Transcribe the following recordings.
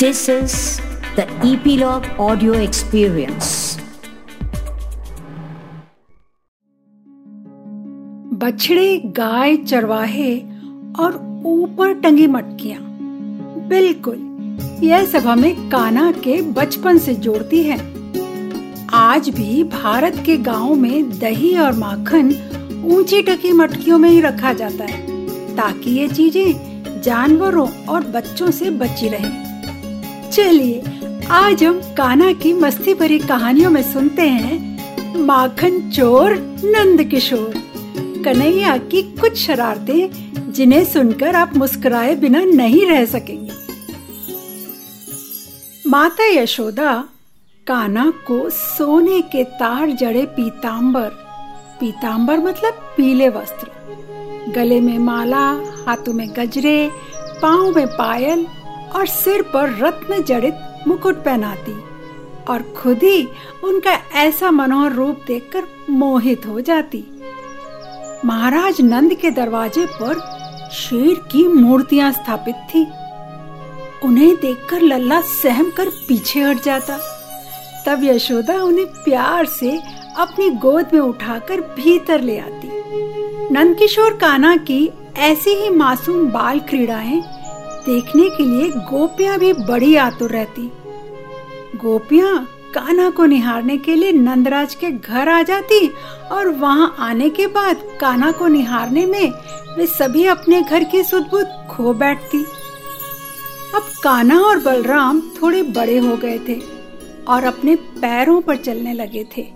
This is the Epilogue Audio Experience. बछड़े गाय चरवाहे और ऊपर टंगी मटकियाँ बिल्कुल, यह सब हमें काना के बचपन से जोड़ती है आज भी भारत के गाँवों में दही और माखन ऊँची टकी मटकियों में ही रखा जाता है, ताकि ये चीज़ें जानवरों और बच्चों से बची रहें। चलिए, आज हम काना की मस्ती भरी कहानियों में सुनते हैं माखन चोर नंद किशोर। कन्हैया की कुछ शरारतें जिन्हें सुनकर आप मुस्कुराए बिना नहीं रह सकेंगे। माता यशोदा काना को सोने के तार जड़े पीतांबर। पीतांबर मतलब पीले वस्त्र। गले में माला, हाथों में गजरे, पाँव में पायल और सिर पर रत्न जड़ित मुकुट पहनाती और खुद ही उनका ऐसा मनोहर रूप देखकर मोहित हो जाती। महाराज नंद के दरवाजे पर शेर की मूर्तियाँ स्थापित थी। उन्हें देखकर लल्ला सहम कर पीछे हट जाता। तब यशोदा उन्हें प्यार से अपनी गोद में उठाकर भीतर ले आती। नंदकिशोर काना की ऐसी ही मासूम बाल क्रीड़ाएँ देखने के लिए गोपियाँ भी बड़ी आतुर रहती। गोपियाँ कान्हा को निहारने के लिए नंदराज के घर आ जाती और वहाँ आने के बाद कान्हा को निहारने में वे सभी अपने घर की सुदबुद खो बैठती। अब कान्हा और बलराम थोड़े बड़े हो गए थे और अपने पैरों पर चलने लगे थे।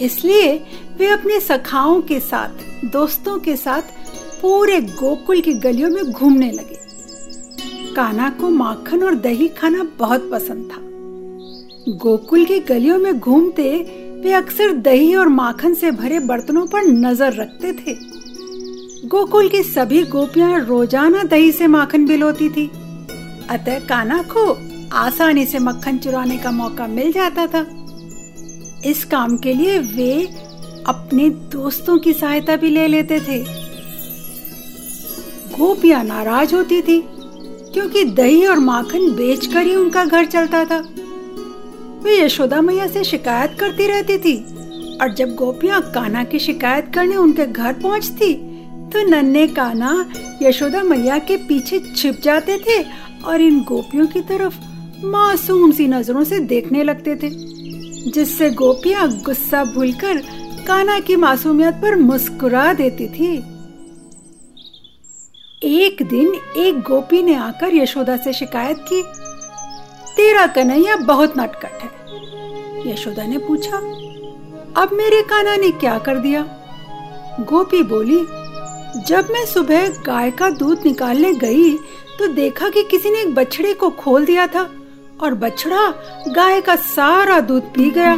इसलिए वे अपने सखाओं के साथ, दोस्तों के साथ पूरे गोकुल की गलियों में घूमने लगे। काना को माखन और दही खाना बहुत पसंद था। गोकुल की गलियों में घूमते वे अक्सर दही और माखन से भरे बर्तनों पर नज़र रखते थे। गोकुल की सभी गोपियाँ रोज़ाना दही से माखन बिलोती थी। अतः काना को आसानी से मक्खन चुराने का मौका मिल जाता था। इस काम के लिए वे अपने दोस्तों की सहायता भी ले लेते थे। गोपियाँ नाराज़ होती थी। क्योंकि दही और माखन बेचकर ही उनका घर चलता था। वे यशोदा मैया से शिकायत करती रहती थी और जब गोपियाँ काना की शिकायत करने उनके घर पहुँचती तो नन्हे काना यशोदा मैया के पीछे छिप जाते थे और इन गोपियों की तरफ़ मासूम सी नज़रों से देखने लगते थे, जिससे गोपियाँ गुस्सा भूलकर काना की मासूमियत पर मुस्कुरा देती थी। एक दिन एक गोपी ने आकर यशोदा से शिकायत की, तेरा कन्हैया बहुत नटकट है। यशोदा ने पूछा, अब मेरे काना ने क्या कर दिया? गोपी बोली, जब मैं सुबह गाय का दूध निकालने गई तो देखा कि किसी ने एक बछड़े को खोल दिया था और बछड़ा गाय का सारा दूध पी गया।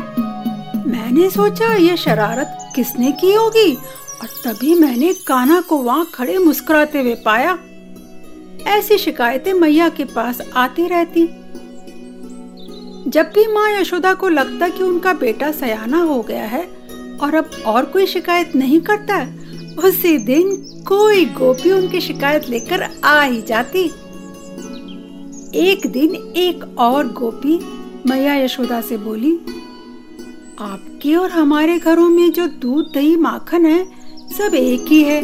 मैंने सोचा, ये शरारत किसने की होगी और तभी मैंने काना को वहाँ खड़े मुस्कुराते हुए पाया। ऐसी शिकायतें मैया के पास आती रहती। जब भी माँ यशोदा को लगता कि उनका बेटा सयाना हो गया है और अब और कोई शिकायत नहीं करता, उसी दिन कोई गोपी उनकी शिकायत लेकर आ ही जाती। एक दिन एक और गोपी मैया यशोदा से बोली, आपके और हमारे घरों में जो दूध, दही, माखन है सब एक ही है।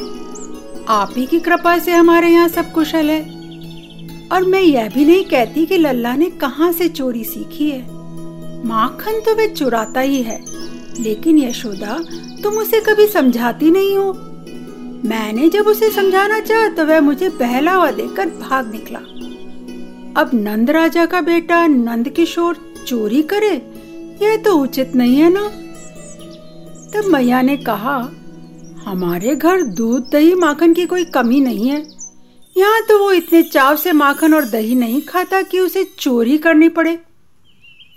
आप ही की कृपा से हमारे यहाँ सब कुशल है। और मैं यह भी नहीं कहती कि लल्ला ने कहाँ से चोरी सीखी है। माखन तो वे चुराता ही है, लेकिन यशोदा, तुम उसे कभी समझाती नहीं हो। मैंने जब उसे समझाना चाहा तो वह मुझे बहलावा देकर भाग निकला। अब नंद राजा का बेटा नंद किशोर चोरी करे, यह तो उचित नहीं है ना? तब मैया ने कहा हमारे घर दूध, दही, माखन की कोई कमी नहीं है। यहाँ तो वो इतने चाव से माखन और दही नहीं खाता कि उसे चोरी करनी पड़े।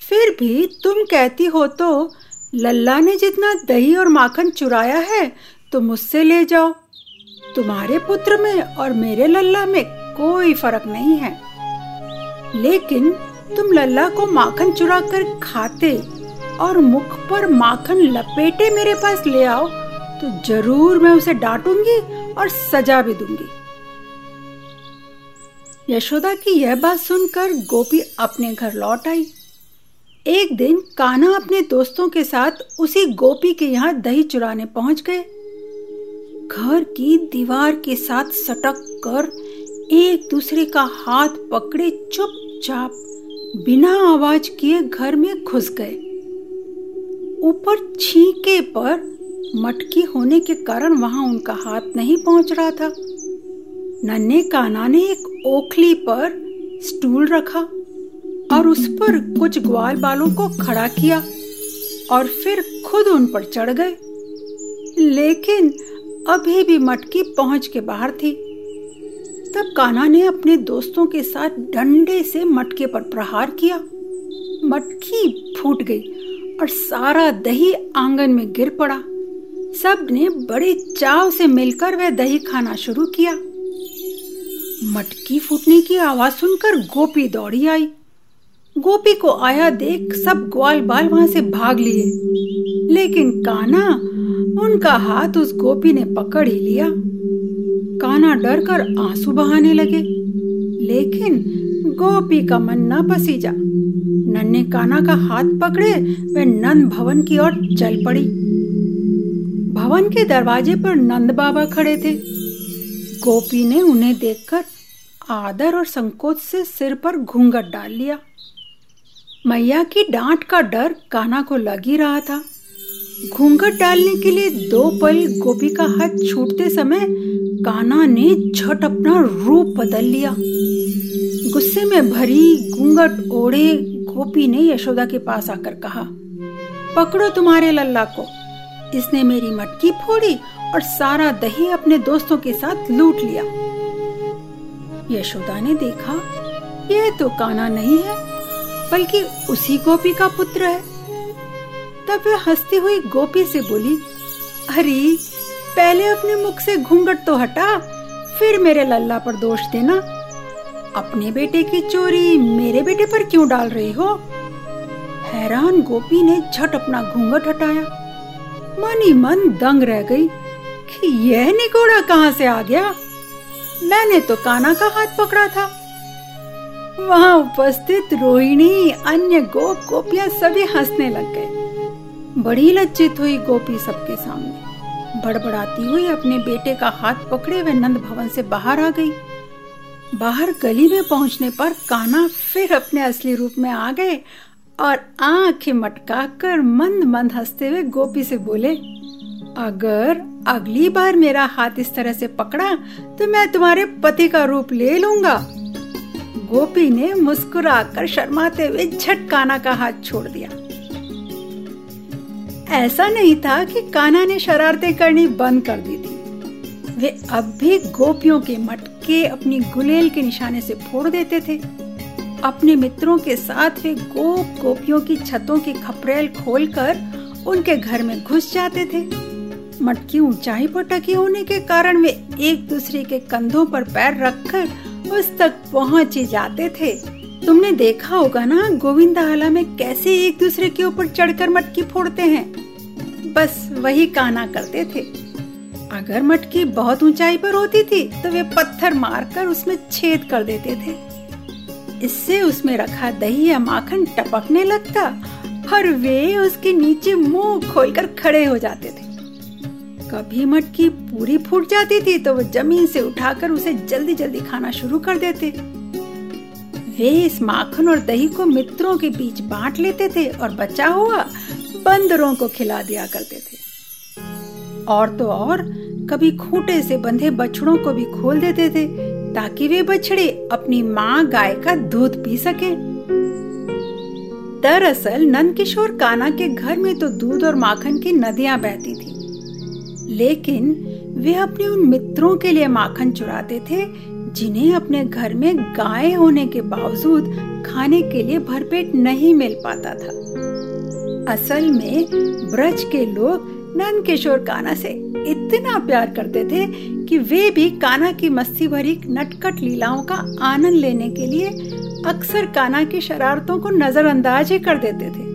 फिर भी तुम कहती हो तो लल्ला ने जितना दही और माखन चुराया है तो मुझसे ले जाओ। तुम्हारे पुत्र में और मेरे लल्ला में कोई फ़र्क नहीं है। लेकिन तुम लल्ला को माखन चुरा कर खाते और मुख पर माखन लपेटे मेरे पास ले आओ तो ज़रूर मैं उसे डांटूँगी और सजा भी दूँगी। यशोदा की यह बात सुनकर गोपी अपने घर लौट आई। एक दिन कान्हा अपने दोस्तों के साथ उसी गोपी के यहाँ दही चुराने पहुँच गए। घर की दीवार के साथ सटक कर एक दूसरे का हाथ पकड़े चुपचाप बिना आवाज़ किए घर में घुस गए। ऊपर छींके पर मटकी होने के कारण वहाँ उनका हाथ नहीं पहुँच रहा था। नन्हे काना ने एक ओखली पर स्टूल रखा और उस पर कुछ ग्वाल बालों को खड़ा किया और फिर खुद उन पर चढ़ गए। लेकिन अभी भी मटकी पहुँच के बाहर थी। तब काना ने अपने दोस्तों के साथ डंडे से मटके पर प्रहार किया। मटकी फूट गई और सारा दही आँगन में गिर पड़ा। सबने बड़े चाव से मिलकर वह दही खाना शुरू किया। मटकी फूटने की आवाज़ सुनकर गोपी दौड़ी आई। गोपी को आया देख सब ग्वाल बाल वहाँ से भाग लिए। लेकिन काना उनका हाथ उस गोपी ने पकड़ ही लिया। काना डर कर आँसू बहाने लगे। लेकिन गोपी का मन न पसीजा। नन्हे काना का हाथ पकड़े वे नंद भवन की ओर चल पड़ी। भवन के दरवाजे पर नंद बाबा खड़े थे। गोपी ने उन्हें देखकर आदर और संकोच से सिर पर घूंघट डाल लिया। मैया की डांट का डर काना को लग ही रहा था। घूंघट डालने के लिए दो पल गोपी का हाथ छूटते समय काना ने झट अपना रूप बदल लिया। गुस्से में भरी घूंघट ओढ़े गोपी ने यशोदा के पास आकर कहा, पकड़ो तुम्हारे लल्ला को। इसने मेरी मटकी फोड़ी और सारा दही अपने दोस्तों के साथ लूट लिया। यशोदा ने देखा यह तो काना नहीं है, बल्कि उसी गोपी का पुत्र है। तब वह हंसती हुई गोपी से बोली, अरे, पहले अपने मुख से घूंघट तो हटा, फिर मेरे लल्ला पर दोष देना। अपने बेटे की चोरी मेरे बेटे पर क्यों डाल रही हो? हैरान गोपी ने झट अपना घूंघट हटाया। मन ही मन दंग रह गई कि यह निकोड़ा कहाँ से आ गया? मैंने तो काना का हाथ पकड़ा था। वहाँ उपस्थित रोहिणी, अन्य गोप गोपियाँ सभी हंसने लग गए। बड़ी लज्जित हुई गोपी सबके सामने। बड़बड़ाती हुई अपने बेटे का हाथ पकड़े हुए नंद भवन से बाहर आ गई। बाहर गली में पहुँचने पर काना फिर अपने असली रूप में आ गए और आँखें मटकाकर मंद मंद हँसते हुए गोपी से बोले, अगर अगली बार मेरा हाथ इस तरह से पकड़ा तो मैं तुम्हारे पति का रूप ले लूँगा। गोपी ने मुस्कुराकर शर्माते हुए झट काना का हाथ छोड़ दिया। ऐसा नहीं था कि काना ने शरारतें करनी बंद कर दी थी। वे अब भी गोपियों के मटके अपनी गुलेल के निशाने से फोड़ देते थे। अपने मित्रों के साथ वे गोप गोपियों की छतों की खपरेल खोलकर उनके घर में घुस जाते थे। मटकी ऊंचाई पर टकी होने के कारण वे एक दूसरे के कंधों पर पैर रखकर उस तक पहुँच ही जाते थे। तुमने देखा होगा ना गोविंदाहाला में कैसे एक दूसरे के ऊपर चढ़कर मटकी फोड़ते हैं? बस वही काना करते थे। अगर मटकी बहुत ऊंचाई पर होती थी तो वे पत्थर मारकर उसमें छेद कर देते थे। इससे उसमें रखा दही या माखन टपकने लगता और वे उसके नीचे मुँह खोलकर खड़े हो जाते थे। कभी मटकी पूरी फूट जाती थी तो वो ज़मीन से उठाकर उसे जल्दी जल्दी खाना शुरू कर देते। वे इस माखन और दही को मित्रों के बीच बांट लेते थे और बचा हुआ बंदरों को खिला दिया करते थे। और तो और कभी खूंटे से बंधे बछड़ों को भी खोल देते थे ताकि वे बछड़े अपनी माँ गाय का दूध पी सके। दरअसल नंद किशोर काना के घर में तो दूध और माखन की नदियाँ बहती थी, लेकिन वे अपने उन मित्रों के लिए माखन चुराते थे, जिन्हें अपने घर में गाय होने के बावजूद खाने के लिए भरपेट नहीं मिल पाता था। असल में ब्रज के लोग नंद किशोर काना से इतना प्यार करते थे कि वे भी काना की मस्ती भरी नटकट लीलाओं का आनंद लेने के लिए अक्सर काना की शरारतों को नजरअंदाज ही कर देते थे।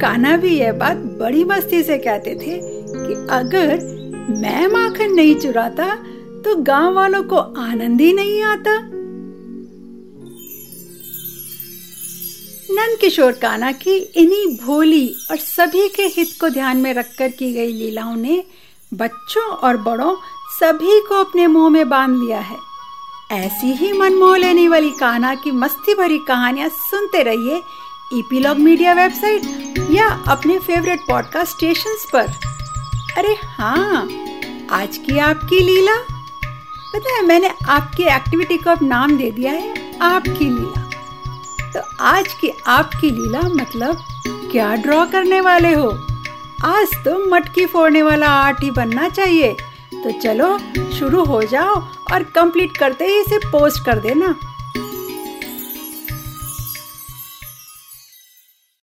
काना भी यह बात बड़ी मस्ती से कहते थे कि अगर मैं माखन नहीं चुराता तो गाँव वालों को आनंद ही नहीं आता। नंद किशोर काना की इन्हीं भोली और सभी के हित को ध्यान में रखकर की गई लीलाओं ने बच्चों और बड़ों सभी को अपने मुँह में बाँध लिया है। ऐसी ही मन मोह लेने वाली कान्हा की मस्ती भरी कहानियाँ सुनते रहिए ईपीलॉग मीडिया वेबसाइट या अपने फेवरेट पॉडकास्ट स्टेशन पर। अरे हाँ आज की आपकी लीला? पता है, मैंने आपकी एक्टिविटी को अब नाम दे दिया है, आपकी लीला। तो आज की आपकी लीला मतलब क्या ड्रॉ करने वाले हो? आज तो मटकी फोड़ने वाला आर्ट ही बनना चाहिए। तो चलो, शुरू हो जाओ और कंप्लीट करते ही इसे पोस्ट कर देना।